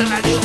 and I do